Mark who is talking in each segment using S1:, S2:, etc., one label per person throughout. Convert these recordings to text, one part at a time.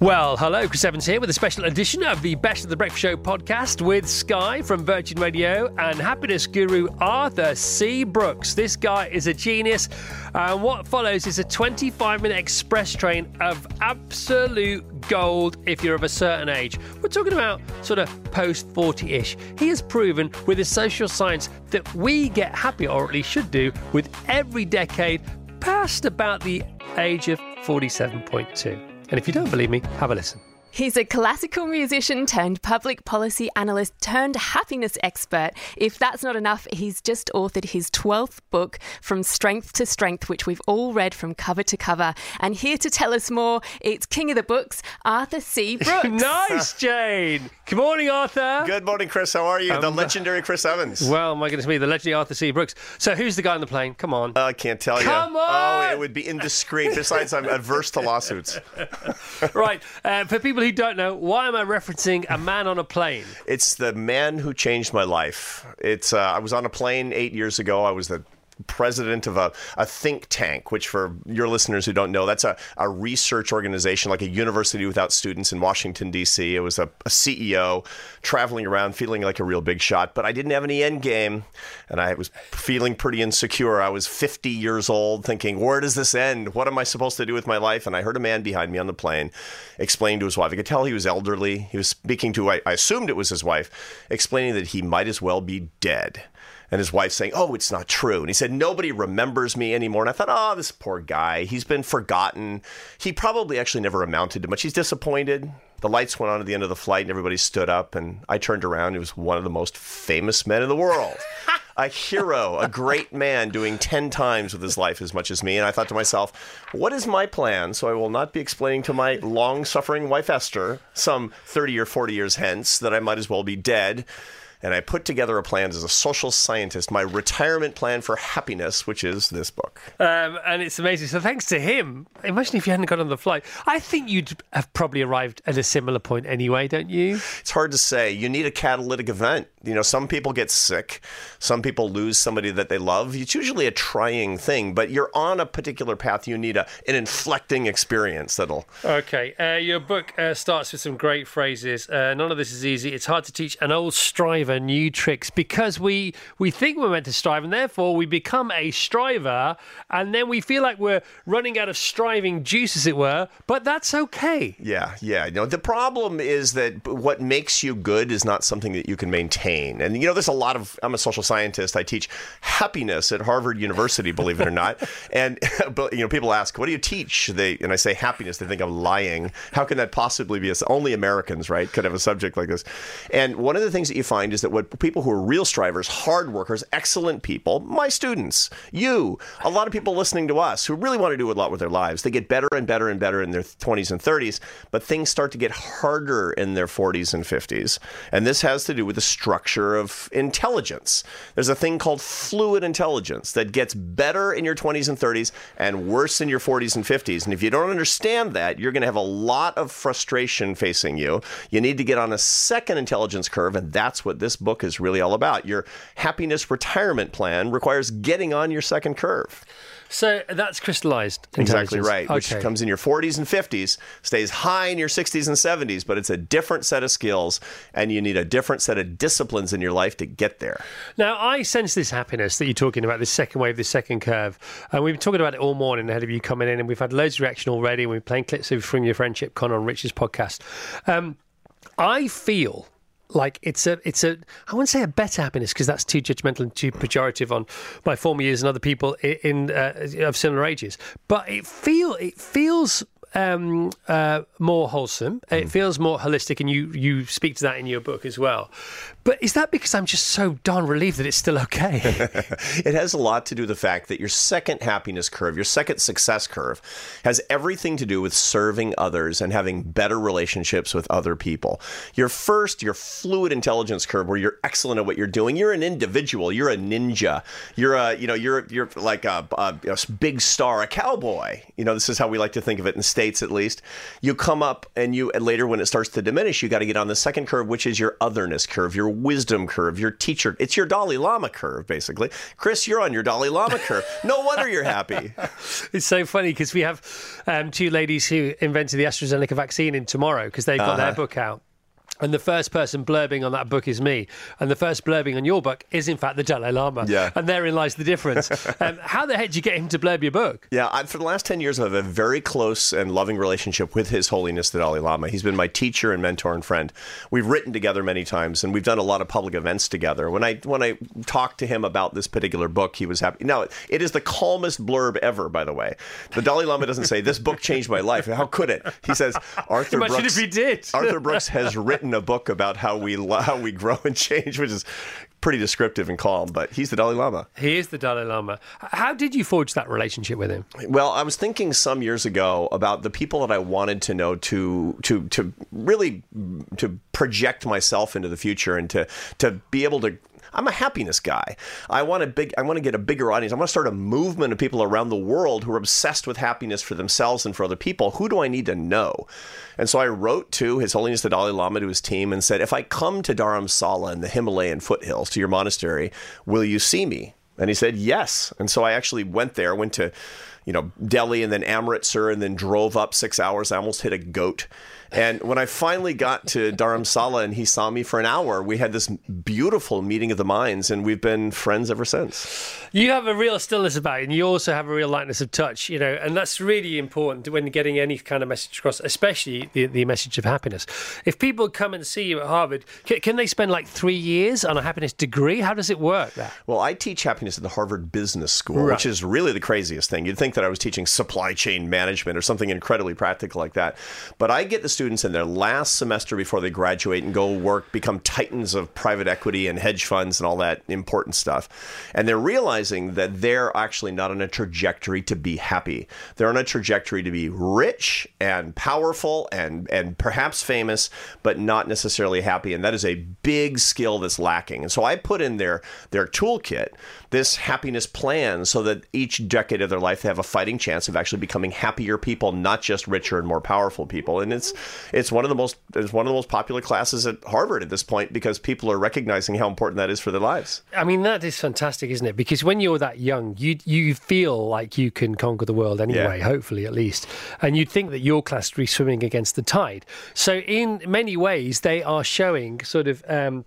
S1: Well, hello, Chris Evans here with a special edition of the Best of the Breakfast Show podcast with Sky from Virgin Radio and happiness guru Arthur C. Brooks. This guy is a genius, and what follows is a 25 minute express train of absolute gold if you're of a certain age. We're talking about sort of post 40 ish. He has proven with his social science that we get happier, or at least should do, with every decade past about the age of 47.2. And if you don't believe me, have a listen.
S2: He's a classical musician turned public policy analyst turned happiness expert. If that's not enough, he's just authored his 12th book, From Strength to Strength, which we've all read from cover to cover. And here to tell us more, it's King of the Books, Arthur C. Brooks.
S1: nice, Jane. Good morning, Arthur.
S3: Good morning, Chris. How are you? the legendary Chris Evans.
S1: Well, my goodness me, the legendary Arthur C. Brooks. So, who's the guy on the plane? Come on.
S3: I can't tell you.
S1: Come on!
S3: Oh, it would be indiscreet. Besides, I'm adverse to lawsuits.
S1: right. Uh, for people who don't know, why am I referencing a man on a plane?
S3: It's the man who changed my life. It's. Uh, I was on a plane eight years ago. I was the president of a, a think tank, which for your listeners who don't know, that's a, a research organization like a university without students in Washington, D.C. It was a, a CEO traveling around feeling like a real big shot, but I didn't have any end game and I was feeling pretty insecure. I was 50 years old thinking, where does this end? What am I supposed to do with my life? And I heard a man behind me on the plane explain to his wife. I could tell he was elderly. He was speaking to, I, I assumed it was his wife, explaining that he might as well be dead. And his wife saying, Oh, it's not true. And he said, Nobody remembers me anymore. And I thought, Oh, this poor guy. He's been forgotten. He probably actually never amounted to much. He's disappointed. The lights went on at the end of the flight and everybody stood up. And I turned around. He was one of the most famous men in the world. a hero, a great man doing 10 times with his life as much as me. And I thought to myself, what is my plan? So I will not be explaining to my long suffering wife, Esther, some 30 or 40 years hence, that I might as well be dead and I put together a plan as a social scientist, my retirement plan for happiness, which is this book.
S1: Um, and it's amazing. So thanks to him, imagine if you hadn't got on the flight. I think you'd have probably arrived at a similar point anyway, don't you?
S3: It's hard to say. You need a catalytic event. You know, some people get sick, some people lose somebody that they love. It's usually a trying thing, but you're on a particular path. You need a, an inflecting experience that'll.
S1: Okay. Uh, your book uh, starts with some great phrases. Uh, none of this is easy. It's hard to teach an old striver new tricks because we we think we're meant to strive, and therefore we become a striver, and then we feel like we're running out of striving juice, as it were. But that's okay.
S3: Yeah, yeah. You know, the problem is that what makes you good is not something that you can maintain. And you know, there's a lot of. I'm a social scientist. I teach happiness at Harvard University, believe it or not. and but you know, people ask, "What do you teach?" They and I say happiness. They think I'm lying. How can that possibly be? A, only Americans, right, could have a subject like this. And one of the things that you find is that what people who are real strivers, hard workers, excellent people, my students, you, a lot of people listening to us who really want to do a lot with their lives, they get better and better and better in their 20s and 30s, but things start to get harder in their 40s and 50s. And this has to do with the structure of intelligence. There's a thing called fluid intelligence that gets better in your 20s and 30s and worse in your 40s and 50s. And if you don't understand that, you're going to have a lot of frustration facing you. You need to get on a second intelligence curve, and that's what this book is really all about. Your happiness retirement plan requires getting on your second curve.
S1: So that's crystallized.
S3: Exactly right, which comes in your 40s and 50s, stays high in your 60s and 70s, but it's a different set of skills, and you need a different set of disciplines in your life to get there.
S1: Now, I sense this happiness that you're talking about, this second wave, this second curve. And we've been talking about it all morning ahead of you coming in, and we've had loads of reaction already. And we're playing clips of from your friendship, Connor, on Rich's podcast. Um, I feel like it's a it's a I wouldn't say a better happiness because that's too judgmental and too pejorative on my former years and other people in uh, of similar ages. But it feel it feels um, uh, more wholesome. It feels more holistic, and you you speak to that in your book as well. But is that because I'm just so darn relieved that it's still okay?
S3: It has a lot to do with the fact that your second happiness curve, your second success curve, has everything to do with serving others and having better relationships with other people. Your first, your fluid intelligence curve, where you're excellent at what you're doing, you're an individual, you're a ninja, you're a, you know, you're you're like a, a, a big star, a cowboy. You know, this is how we like to think of it in the states, at least. You come up, and you and later when it starts to diminish, you got to get on the second curve, which is your otherness curve, your wisdom curve, your teacher. It's your Dalai Lama curve, basically. Chris, you're on your Dalai Lama curve. No wonder you're happy.
S1: It's so funny because we have um, two ladies who invented the AstraZeneca vaccine in tomorrow because they've got
S3: Uh-huh.
S1: their book out. And the first person blurbing on that book is me. And the first blurbing on your book is, in fact, the Dalai Lama.
S3: Yeah.
S1: And therein lies the difference. um, how the heck did you get him to blurb your book?
S3: Yeah, I, for the last 10 years, I have a very close and loving relationship with His Holiness the Dalai Lama. He's been my teacher and mentor and friend. We've written together many times, and we've done a lot of public events together. When I when I talked to him about this particular book, he was happy. Now, it is the calmest blurb ever, by the way. The Dalai Lama doesn't say, This book changed my life. How could it? He says, Arthur
S1: Imagine
S3: Brooks,
S1: if he did.
S3: Arthur Brooks has written a book about how we, how we grow and change, which is pretty descriptive and calm, but he's the Dalai Lama.
S1: He is the Dalai Lama. How did you forge that relationship with him?
S3: Well, I was thinking some years ago about the people that I wanted to know to to to really to project myself into the future and to to be able to I'm a happiness guy. I want a big I want to get a bigger audience. I want to start a movement of people around the world who are obsessed with happiness for themselves and for other people. Who do I need to know? And so I wrote to His Holiness the Dalai Lama to his team and said, if I come to Dharamsala in the Himalayan foothills to your monastery, will you see me? And he said, yes. And so I actually went there, went to, you know, Delhi and then Amritsar and then drove up six hours. I almost hit a goat. And when I finally got to Dharamsala and he saw me for an hour, we had this beautiful meeting of the minds and we've been friends ever since.
S1: You have a real stillness about you, and you also have a real lightness of touch, you know, and that's really important when getting any kind of message across, especially the, the message of happiness. If people come and see you at Harvard, can, can they spend like three years on a happiness degree? How does it work there?
S3: Well, I teach happiness at the Harvard Business School,
S1: Right.
S3: which is really the craziest thing. You'd think that I was teaching supply chain management or something incredibly practical like that. But I get the students in their last semester before they graduate and go work, become titans of private equity and hedge funds and all that important stuff. And they're realizing that they're actually not on a trajectory to be happy. They're on a trajectory to be rich and powerful and, and perhaps famous, but not necessarily happy. And that is a big skill that's lacking. And so I put in their, their toolkit this happiness plan so that each decade of their life they have a fighting chance of actually becoming happier people, not just richer and more powerful people. And it's it's one of the most it's one of the most popular classes at Harvard at this point because people are recognizing how important that is for their lives.
S1: I mean, that is fantastic, isn't it? Because when you're that young, you you feel like you can conquer the world anyway,
S3: Yeah.
S1: hopefully at least. And you'd think that your class would be swimming against the tide. So in many ways, they are showing sort of. Um,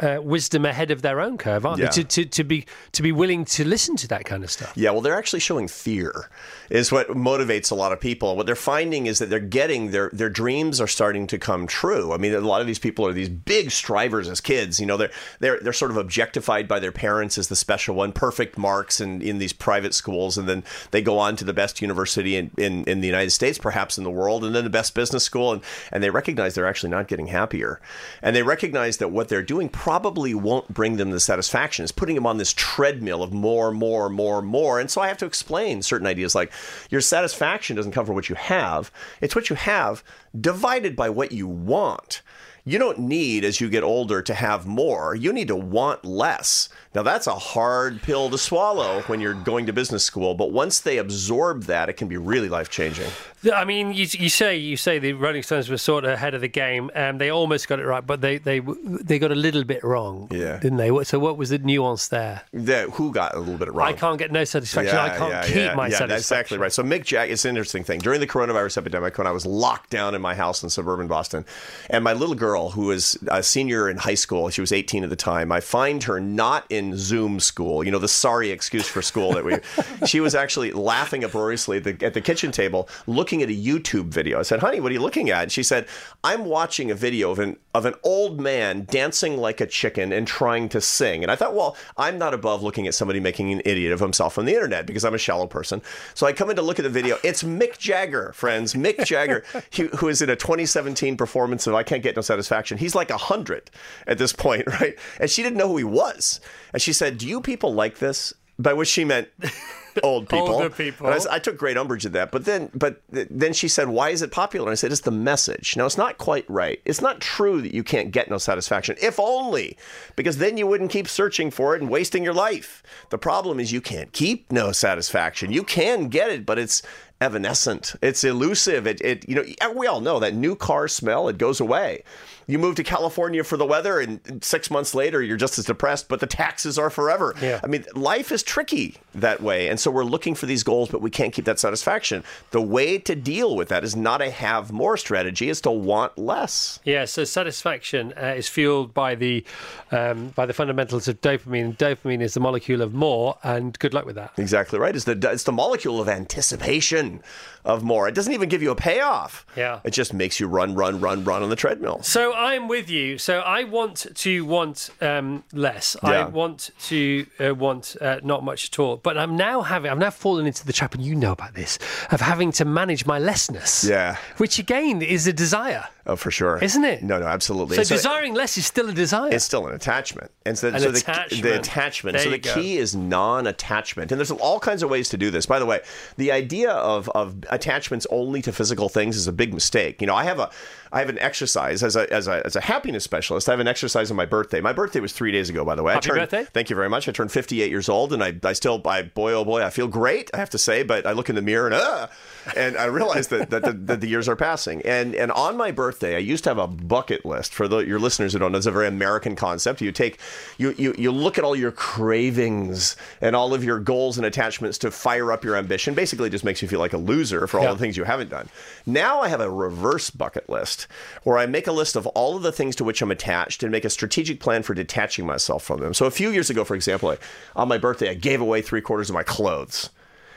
S1: uh, wisdom ahead of their own curve, aren't
S3: Yeah.
S1: they? To, to, to be to be willing to listen to that kind of stuff.
S3: Yeah, well, they're actually showing fear, is what motivates a lot of people. What they're finding is that they're getting their their dreams are starting to come true. I mean, a lot of these people are these big strivers as kids. You know, they're they're they're sort of objectified by their parents as the special one, perfect marks in, in these private schools, and then they go on to the best university in, in, in the United States, perhaps in the world, and then the best business school, and, and they recognize they're actually not getting happier. And they recognize that what they're doing probably won't bring them the satisfaction. It's putting them on this treadmill of more, more, more, more. And so I have to explain certain ideas like your satisfaction doesn't come from what you have, it's what you have divided by what you want. You don't need, as you get older, to have more. You need to want less. Now, that's a hard pill to swallow when you're going to business school, but once they absorb that, it can be really life changing.
S1: I mean, you, you say you say the Rolling Stones were sort of ahead of the game, and they almost got it right, but they they they got a little bit wrong,
S3: Yeah.
S1: didn't they? So what was the nuance there?
S3: The, who got a little bit wrong?
S1: I can't get no satisfaction. I can't keep my
S3: yeah,
S1: satisfaction.
S3: That's exactly right. So Mick Jagger, it's an interesting thing. During the coronavirus epidemic, when I was locked down in my house in suburban Boston, and my little girl, who was a senior in high school, she was 18 at the time, I find her not in Zoom school, you know, the sorry excuse for school that we, she was actually laughing uproariously at the, at the kitchen table, looking at a YouTube video. I said, honey, what are you looking at? And she said, I'm watching a video of an, of an old man dancing like a chicken and trying to sing. And I thought, well, I'm not above looking at somebody making an idiot of himself on the internet because I'm a shallow person. So I come in to look at the video. It's Mick Jagger, friends. Mick Jagger, he, who is in a 2017 performance of I Can't Get No satisfaction. He's like 100 at this point, right? And she didn't know who he was. And she said, Do you people like this? By which she meant old people.
S1: Older people.
S3: And I, s- I took great umbrage at that. But then, but then she said, "Why is it popular?" And I said, "It's the message." Now, it's not quite right. It's not true that you can't get no satisfaction, if only because then you wouldn't keep searching for it and wasting your life. The problem is you can't keep no satisfaction. You can get it, but it's evanescent. It's elusive. It, it you know, we all know that new car smell. It goes away. You move to California for the weather, and six months later, you're just as depressed, but the taxes are forever.
S1: Yeah.
S3: I mean, life is tricky that way. And so we're looking for these goals, but we can't keep that satisfaction. The way to deal with that is not a have more strategy, it's to want less.
S1: Yeah, so satisfaction uh, is fueled by the um, by the fundamentals of dopamine. Dopamine is the molecule of more, and good luck with that.
S3: Exactly right. It's the, it's the molecule of anticipation of more. It doesn't even give you a payoff.
S1: Yeah.
S3: It just makes you run, run, run, run on the treadmill.
S1: So I'm with you. So I want to want um, less. I want to uh, want uh, not much at all. But I'm now having. I'm now fallen into the trap, and you know about this, of having to manage my lessness.
S3: Yeah.
S1: Which again is a desire,
S3: Oh, for sure.
S1: isn't it?
S3: No, no, absolutely.
S1: So
S3: And
S1: desiring less is still a desire.
S3: It's still an attachment. And so,
S1: An
S3: so the,
S1: attachment.
S3: the attachment.
S1: There
S3: so the
S1: go.
S3: key is non-attachment. And there's all kinds of ways to do this. By the way, the idea of, of attachments only to physical things is a big mistake. You know, I have a I have an exercise as a, as a, as a happiness specialist. I have an exercise on my birthday. My birthday was three days ago, by the way.
S1: Happy
S3: I turned,
S1: birthday.
S3: Thank you very much. I turned 58 years old, and I, I still, I, boy, oh boy, I feel great, I have to say, but I look in the mirror and, uh, and I realize that, that, the, that the years are passing. And, and on my birthday, I used to have a bucket list. For the, your listeners who don't know, it's a very American concept. You take, you, you, you look at all your cravings and all of your goals and attachments to fire up your ambition. Basically, it just makes you feel like a loser for all
S1: Yeah.
S3: the things you haven't done. Now I have a reverse bucket list where I make a list of all of the things to which I'm attached and make a strategic plan for detaching myself from them. So a few years ago, for example, I, on my birthday, I gave away three quarters of my clothes.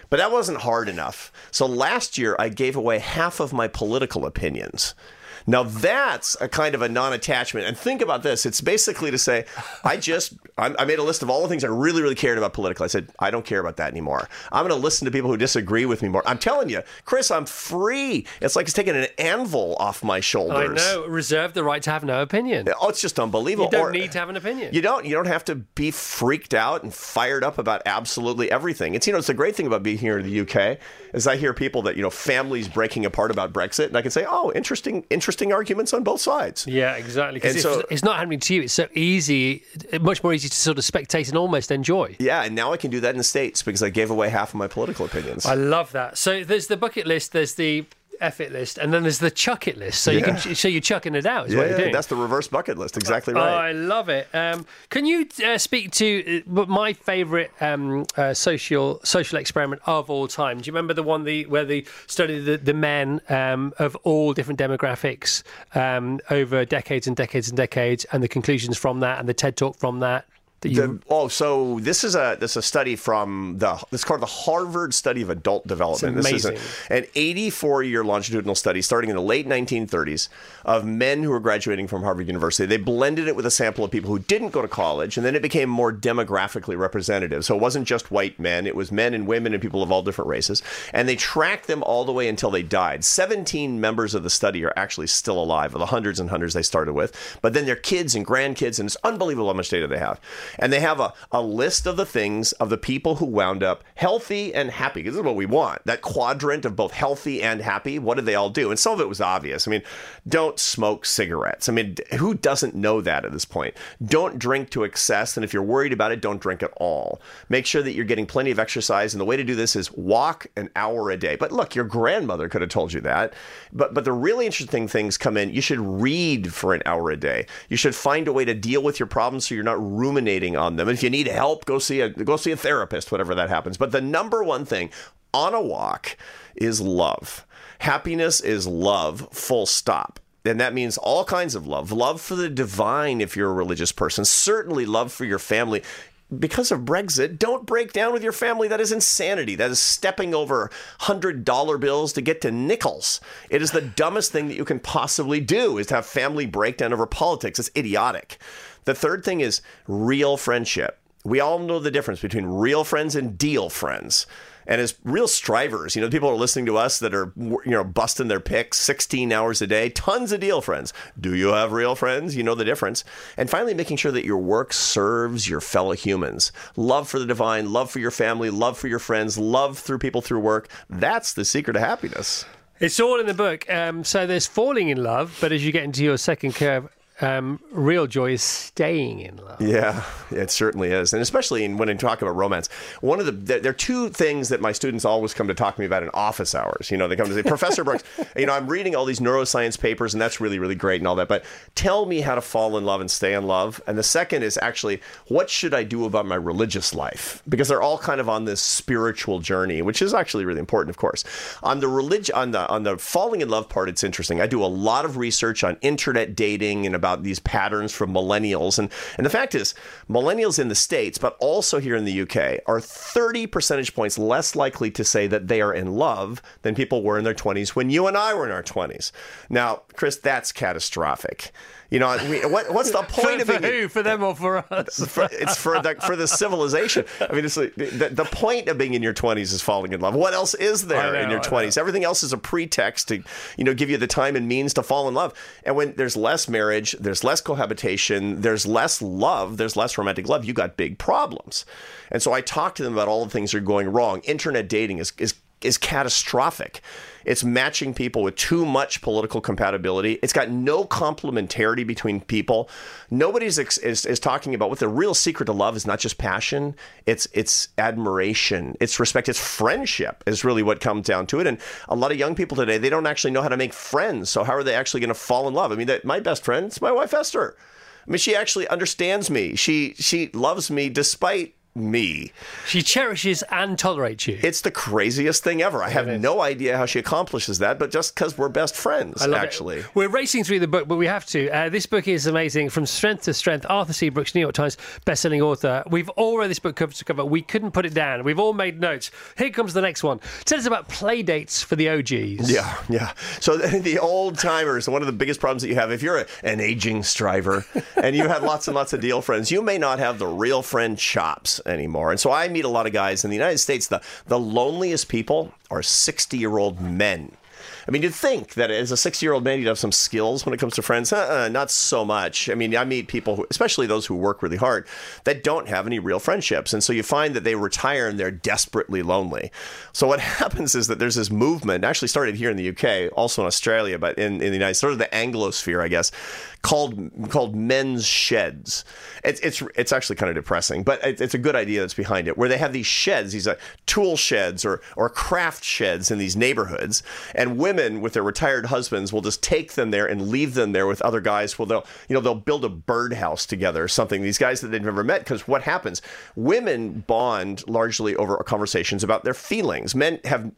S3: But that wasn't hard enough. So last year, I gave away half of my political opinions. Now that's a kind of a non-attachment. And think about this: it's basically to say, I just I, I made a list of all the things I really, really cared about politically. I said I don't care about that anymore. I'm going to listen to people who disagree with me more. I'm telling you, Chris, I'm free. It's like it's taking an anvil off my shoulders.
S1: I know. Reserve the right to have no opinion.
S3: Oh, it's just unbelievable.
S1: You don't
S3: Or-
S1: need to have an opinion.
S3: You don't. You don't have to be freaked out and fired up about absolutely everything. It's you know, it's the great thing about being here in the UK is I hear people that you know families breaking apart about Brexit, and I can say, oh, interesting, interesting arguments on both sides.
S1: Yeah, exactly. Because
S3: so-
S1: it's not happening to you. It's so easy, much more easy to sort of spectate and almost enjoy.
S3: Yeah, and now I can do that in the states because I gave away half of my political opinions.
S1: I love that. So there's the bucket list, there's the F it list, and then there's the chuck it list. So you can, so you're chucking it out. Is
S3: yeah,
S1: what you're doing.
S3: that's the reverse bucket list. Exactly
S1: Oh,
S3: right.
S1: I love it. Um, can you uh, speak to uh, my favourite um, uh, social social experiment of all time? Do you remember the one the where they studied the, the men um, of all different demographics um, over decades and decades and decades, and the conclusions from that, and the TED talk from that? You,
S3: The- oh, so this is a this is a study from the this called the Harvard Study of Adult Development. This is
S1: amazing.
S3: a, an 84 year longitudinal study starting in the late 1930s of men who were graduating from Harvard University. They blended it with a sample of people who didn't go to college, and then it became more demographically representative. So it wasn't just white men; it was men and women and people of all different races. And they tracked them all the way until they died. 17 members of the study are actually still alive, of the hundreds and hundreds they started with. But then their kids and grandkids, and it's unbelievable how much data they have. And they have a, a list of the things of the people who wound up healthy and happy. This is what we want. That quadrant of both healthy and happy. What did they all do? And some of it was obvious. I mean, don't smoke cigarettes. I mean, who doesn't know that at this point? Don't drink to excess. And if you're worried about it, don't drink at all. Make sure that you're getting plenty of exercise. And the way to do this is walk an hour a day. But look, your grandmother could have told you that. But but the really interesting things come in. You should read for an hour a day. You should find a way to deal with your problems so you're not ruminating on them. If you need help, go see a go see a therapist, whatever that happens. But the number one thing on a walk is love. Happiness is love, full stop. And that means all kinds of love. Love for the divine if you're a religious person. Certainly love for your family. Because of Brexit, don't break down with your family. That is insanity. That is stepping over $100 bills to get to nickels. It is the dumbest thing that you can possibly do is to have family breakdown over politics. It's idiotic. The third thing is real friendship. We all know the difference between real friends and deal friends. And as real strivers, you know, people are listening to us that are, you know, busting their picks 16 hours a day, tons of deal friends. Do you have real friends? You know the difference. And finally, making sure that your work serves your fellow humans. Love for the divine, love for your family, love for your friends, love through people through work. That's the secret of happiness.
S1: It's all in the book. Um, so there's falling in love, but as you get into your second curve, um, real joy is staying in love.
S3: Yeah, it certainly is, and especially in, when I talk about romance, one of the there are two things that my students always come to talk to me about in office hours. You know, they come to say, Professor Brooks, you know, I'm reading all these neuroscience papers, and that's really really great and all that, but tell me how to fall in love and stay in love. And the second is actually, what should I do about my religious life? Because they're all kind of on this spiritual journey, which is actually really important, of course. On the religion, on the on the falling in love part, it's interesting. I do a lot of research on internet dating and about about these patterns from millennials. And, and the fact is, millennials in the States, but also here in the UK, are 30 percentage points less likely to say that they are in love than people were in their 20s when you and I were in our 20s. Now, Chris, that's catastrophic. You know, we, what, what's the point
S1: for,
S3: of
S1: for
S3: being
S1: who? For them or for us?
S3: for, it's for the for the civilization. I mean, it's like, the, the point of being in your twenties is falling in love. What else is there
S1: know,
S3: in your
S1: I
S3: twenties? Everything else is a pretext to, you know, give you the time and means to fall in love. And when there's less marriage, there's less cohabitation, there's less love, there's less romantic love. You got big problems. And so I talk to them about all the things that are going wrong. Internet dating is is is catastrophic. It's matching people with too much political compatibility. It's got no complementarity between people. Nobody's ex- is, is talking about what the real secret to love is not just passion, it's it's admiration, it's respect, it's friendship is really what comes down to it. And a lot of young people today, they don't actually know how to make friends. So how are they actually going to fall in love? I mean, that, my best friend is my wife Esther. I mean, she actually understands me. She she loves me despite me.
S1: She cherishes and tolerates you.
S3: It's the craziest thing ever. I have no idea how she accomplishes that, but just because we're best friends,
S1: I love it.
S3: actually.
S1: We're racing through the book, but we have to. Uh, this book is amazing from strength to strength. Arthur C. Brooks, New York Times bestselling author. We've all read this book cover to cover. We couldn't put it down. We've all made notes. Here comes the next one. Tell us about play dates for the OGs.
S3: Yeah, yeah. So the, the old timers, one of the biggest problems that you have, if you're a, an aging striver and you have lots and lots of deal friends, you may not have the real friend chops anymore. And so I meet a lot of guys in the United States. The the loneliest people are 60 year old men. I mean, you'd think that as a 60 year old man, you'd have some skills when it comes to friends. Uh-uh, not so much. I mean, I meet people, who, especially those who work really hard, that don't have any real friendships. And so you find that they retire and they're desperately lonely. So what happens is that there's this movement, actually started here in the UK, also in Australia, but in, in the United States, sort of the Anglosphere, I guess, called called men's sheds. It's it's it's actually kind of depressing, but it, it's a good idea that's behind it. Where they have these sheds, these uh, tool sheds or or craft sheds in these neighborhoods, and women with their retired husbands will just take them there and leave them there with other guys. Well, they'll you know they'll build a birdhouse together or something. These guys that they've never met because what happens? Women bond largely over conversations about their feelings. Men have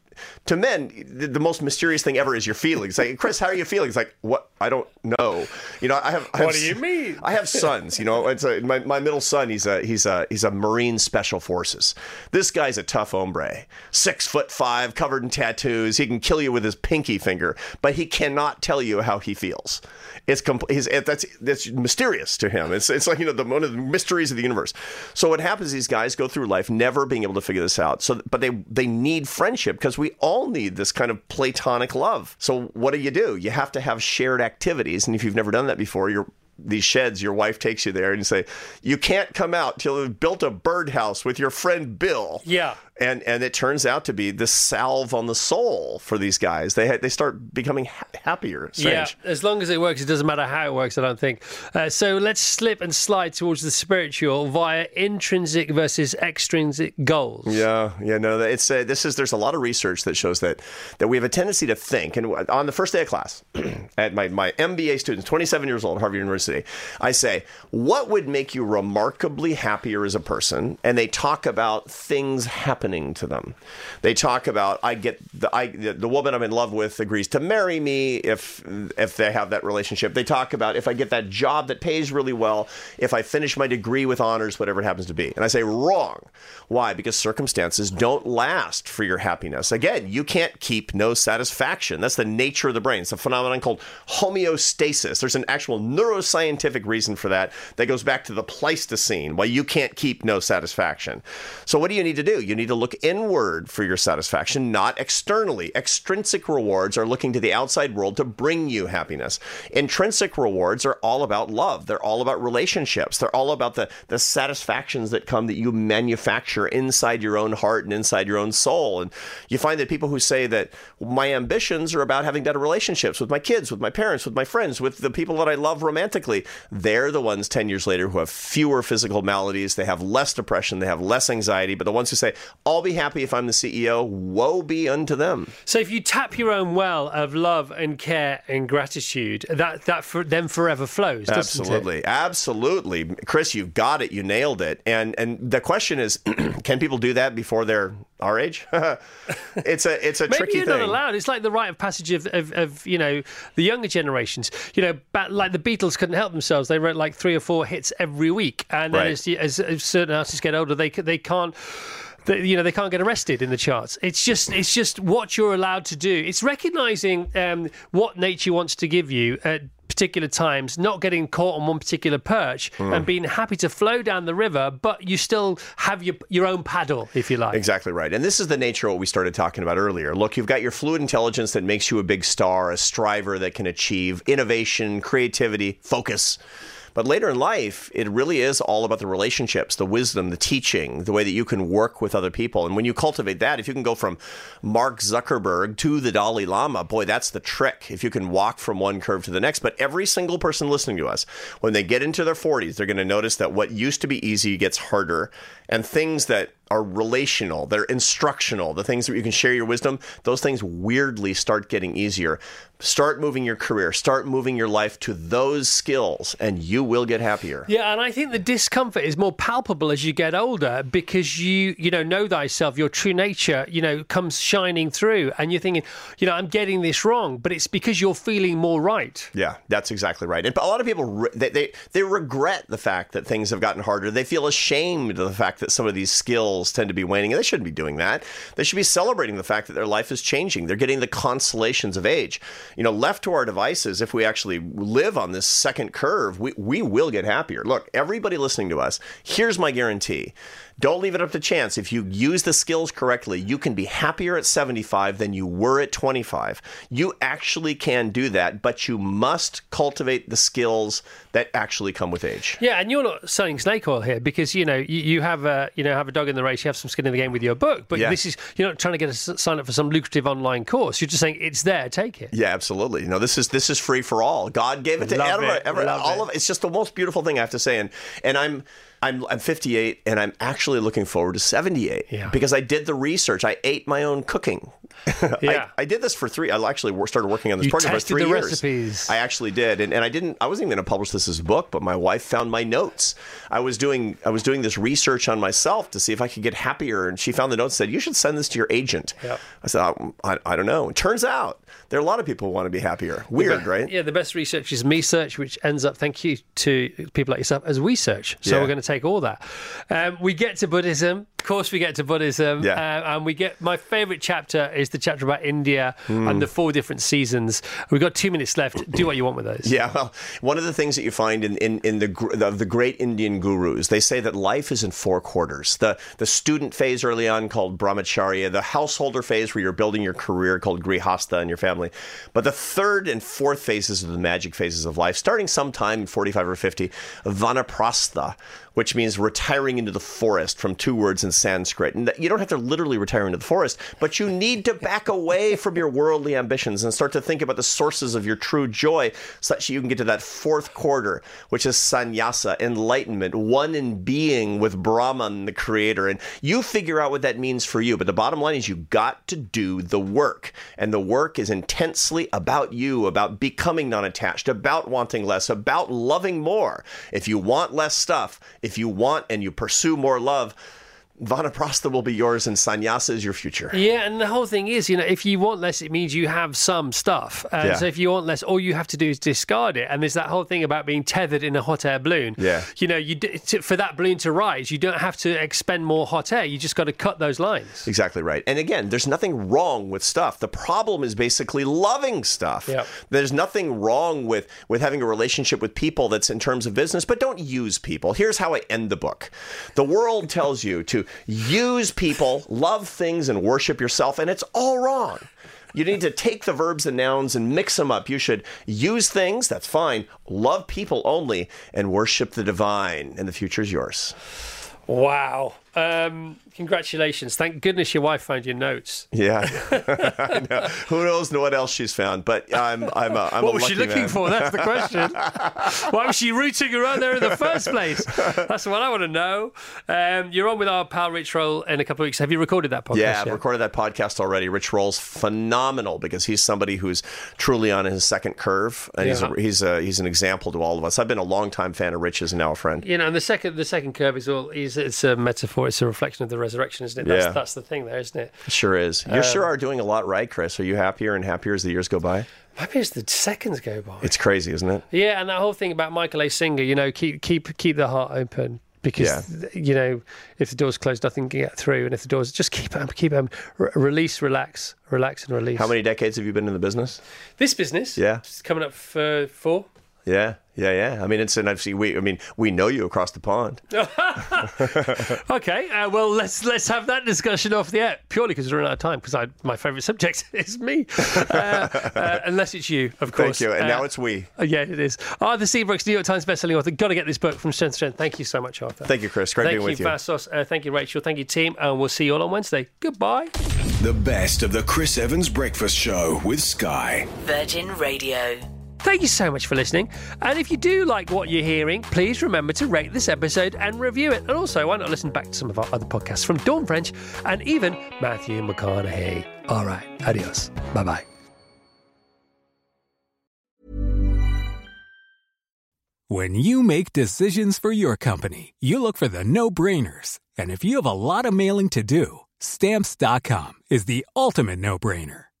S3: to men, the, the, most mysterious thing ever is your feelings. Like, Chris, how are you feeling? It's like, what? I don't know. You know, I have. I have
S1: What do you mean?
S3: I have sons. You know, it's a, my, my middle son. He's a he's a he's a Marine Special Forces. This guy's a tough hombre. Six foot five, covered in tattoos. He can kill you with his pinky finger, but he cannot tell you how he feels. It's compl- he's, it, that's that's mysterious to him. It's it's like you know the one of the mysteries of the universe. So what happens? These guys go through life never being able to figure this out. So, but they they need friendship because we all need this kind of platonic love. So what do you do? You have to have shared activities, and if you've never done that before, you're these sheds, your wife takes you there and you say, You can't come out till you've built a birdhouse with your friend Bill.
S1: Yeah.
S3: And and it turns out to be the salve on the soul for these guys. They they start becoming ha- happier. Strange.
S1: Yeah, as long as it works, it doesn't matter how it works, I don't think. Uh, so let's slip and slide towards the spiritual via intrinsic versus extrinsic goals.
S3: Yeah, yeah, no, it's uh, this is there's a lot of research that shows that that we have a tendency to think. And on the first day of class, at my my MBA students, 27 years old, Harvard University, I say, what would make you remarkably happier as a person? And they talk about things happening to them. They talk about I get the I the woman I'm in love with agrees to marry me if if they have that relationship. They talk about if I get that job that pays really well, if I finish my degree with honors, whatever it happens to be. And I say wrong. Why? Because circumstances don't last for your happiness. Again, you can't keep no satisfaction. That's the nature of the brain. It's a phenomenon called homeostasis. There's an actual neuroscientific reason for that that goes back to the Pleistocene, why you can't keep no satisfaction. So what do you need to do? You need to look inward for your satisfaction, not externally. Extrinsic rewards are looking to the outside world to bring you happiness. Intrinsic rewards are all about love. They're all about relationships. They're all about the, the satisfactions that come that you manufacture inside your own heart and inside your own soul. And you find that people who say that my ambitions are about having better relationships with my kids, with my parents, with my friends, with the people that I love romantically, they're the ones 10 years later who have fewer physical maladies. They have less depression. They have less anxiety. But the ones who say, I'll be happy if I'm the CEO, woe be unto them.
S1: So if you tap your own well of love and care and gratitude, that that for, then forever flows. doesn't it?
S3: Absolutely, absolutely, Chris. You've got it. You nailed it. And and the question is, can people do that before they're our age? it's a it's a
S1: Maybe
S3: tricky
S1: you're
S3: thing.
S1: not allowed. It's like the rite of passage of, of, of you know the younger generations. You know, like the Beatles couldn't help themselves. They wrote like three or four hits every week, and then
S3: Right.
S1: as, as, as certain artists get older, they they can't. They, you know they can't get arrested in the charts. It's just it's just what you're allowed to do. It's recognizing um, what nature wants to give you at particular times, not getting caught on one particular perch,
S3: Hmm.
S1: and being happy to flow down the river, but you still have your your own paddle, if you like.
S3: Exactly right. And this is the nature of what we started talking about earlier. Look, you've got your fluid intelligence that makes you a big star, a striver that can achieve innovation, creativity, focus. But later in life, it really is all about the relationships, the wisdom, the teaching, the way that you can work with other people. And when you cultivate that, if you can go from Mark Zuckerberg to the Dalai Lama, boy, that's the trick. If you can walk from one curve to the next. But every single person listening to us, when they get into their 40s, they're going to notice that what used to be easy gets harder. And things that are relational, they're instructional, the things that you can share your wisdom, those things weirdly start getting easier. Start moving your career, start moving your life to those skills, and you will get happier.
S1: Yeah, and I think the discomfort is more palpable as you get older because you, you know, know thyself, your true nature, you know, comes shining through, and you're thinking, you know, I'm getting this wrong, but it's because you're feeling more right.
S3: Yeah, that's exactly right. And a lot of people they, they they regret the fact that things have gotten harder. They feel ashamed of the fact that some of these skills tend to be waning, and they shouldn't be doing that. They should be celebrating the fact that their life is changing. They're getting the consolations of age. You know, left to our devices, if we actually live on this second curve, we we will get happier. Look, everybody listening to us, here's my guarantee. Don't leave it up to chance. If you use the skills correctly, you can be happier at 75 than you were at 25. You actually can do that, but you must cultivate the skills that actually come with age.
S1: Yeah, and you're not selling snake oil here because you know you, you have a you know have a dog in the race, you have some skin in the game with your book, but
S3: Yeah.
S1: this is you're not trying to get a sign up for some lucrative online course. You're just saying it's there, take it.
S3: Yeah, absolutely. No, this is this is free for all. God gave it to everyone.
S1: it,
S3: every- all
S1: it.
S3: of it's just the most beautiful thing I have to say. And and I'm I'm I'm 58 and I'm actually looking forward to 78
S1: Yeah.
S3: because I did the research. I ate my own cooking.
S1: Yeah.
S3: I, I did this for three. I actually started working on this
S1: You
S3: program for three
S1: the
S3: years.
S1: recipes.
S3: I actually did, and, and I didn't. I wasn't even going to publish this as a book, but my wife found my notes. I was doing I was doing this research on myself to see if I could get happier, and she found the notes. and Said you should send this to your agent.
S1: Yep.
S3: I said I, I, I don't know. It turns out there are a lot of people who want to be happier. Weird, right?
S1: Yeah, the best research is me search, which ends up, thank you to people like yourself, as we search. So
S3: Yeah.
S1: we're going to take all that. Um, we get to Buddhism. Of course, we get to Buddhism.
S3: Yeah.
S1: Uh, and we get my favorite chapter is the chapter about India
S3: Hmm.
S1: and the four different seasons. We've got two minutes left. Do what you want with those.
S3: Yeah, well, one of the things that you find in, in, in the, the the great Indian gurus, they say that life is in four quarters. The the student phase early on called brahmacharya, the householder phase where you're building your career called grihasta and your family. But the third and fourth phases are the magic phases of life, starting sometime in 45 or 50, vanaprastha, which means retiring into the forest from two words in Sanskrit. And you don't have to literally retire into the forest, but you need to back away from your worldly ambitions and start to think about the sources of your true joy such that you can get to that fourth quarter, which is sannyasa, enlightenment, one in being with Brahman, the creator. And you figure out what that means for you. But the bottom line is you got to do the work. And the work is intensely about you, about becoming non attached, about wanting less, about loving more. If you want less stuff, if you want and you pursue more love, Vanaprastha will be yours and sannyasa is your future.
S1: Yeah, and the whole thing is, you know, if you want less, it means you have some stuff. And
S3: Yeah.
S1: so if you want less, all you have to do is discard it. And there's that whole thing about being tethered in a hot air balloon.
S3: Yeah.
S1: You know, you to, for that balloon to rise, you don't have to expend more hot air. You just got to cut those lines.
S3: Exactly right. And again, there's nothing wrong with stuff. The problem is basically loving stuff.
S1: Yep.
S3: There's nothing wrong with with having a relationship with people that's in terms of business, but don't use people. Here's how I end the book. The world tells you to use people, love things, and worship yourself, and it's all wrong. You need to take the verbs and nouns and mix them up. You should use things, that's fine, love people only, and worship the divine, and the future is yours.
S1: Wow. Um, congratulations. Thank goodness your wife found your notes.
S3: Yeah. Who knows what else she's found? But I'm, I'm, a, I'm
S1: what was she looking
S3: man.
S1: for? That's the question. Why was she rooting around there in the first place? That's what I want to know. Um, you're on with our pal Rich Roll in a couple of weeks. Have you recorded that podcast?
S3: Yeah, I've
S1: yet?
S3: recorded that podcast already. Rich Roll's phenomenal because he's somebody who's truly on his second curve, and
S1: Yeah.
S3: he's a, he's a, he's an example to all of us. I've been a long time fan of Rich's and now a friend.
S1: You know, and the second the second curve is all is it's a metaphor. It's a reflection of the resurrection, isn't it? That's,
S3: Yeah.
S1: that's the thing, there, isn't it?
S3: Sure is. You sure um, are doing a lot right, Chris. Are you happier and happier as the years go by?
S1: Maybe as the seconds go by.
S3: It's crazy, isn't it?
S1: Yeah, and that whole thing about Michael A. Singer, you know, keep keep keep the heart open because you know if the door's closed, nothing can get through, and if the doors just keep them, keep them, re- release, relax, relax, and release.
S3: How many decades have you been in the business?
S1: This business,
S3: Yeah.
S1: it's coming up for four.
S3: Yeah, yeah, yeah. I mean, it's and I've we. I mean, we know you across the pond.
S1: Okay, uh, well let's let's have that discussion off the air purely because we're running out of time. Because my favourite subject is me, uh, uh, unless it's you, of course.
S3: Thank you. And
S1: Uh,
S3: now it's we.
S1: uh, yeah, it is. Arthur C. Brooks, New York Times bestselling author. Got to get this book from strength to strength. Thank you so much, Arthur.
S3: Thank you, Chris. Great
S1: thank
S3: being with
S1: you,
S3: you.
S1: Vassos. Uh, thank you, Rachel. Thank you, team. And we'll see you all on Wednesday. Goodbye.
S4: The best of the Chris Evans Breakfast Show with Sky.
S5: Virgin Radio.
S1: Thank you so much for listening. And if you do like what you're hearing, please remember to rate this episode and review it. And also, why not listen back to some of our other podcasts from Dawn French and even Matthew McConaughey. All right, adios. Bye bye.
S6: When you make decisions for your company, you look for the no brainers. And if you have a lot of mailing to do, stamps.com is the ultimate no brainer.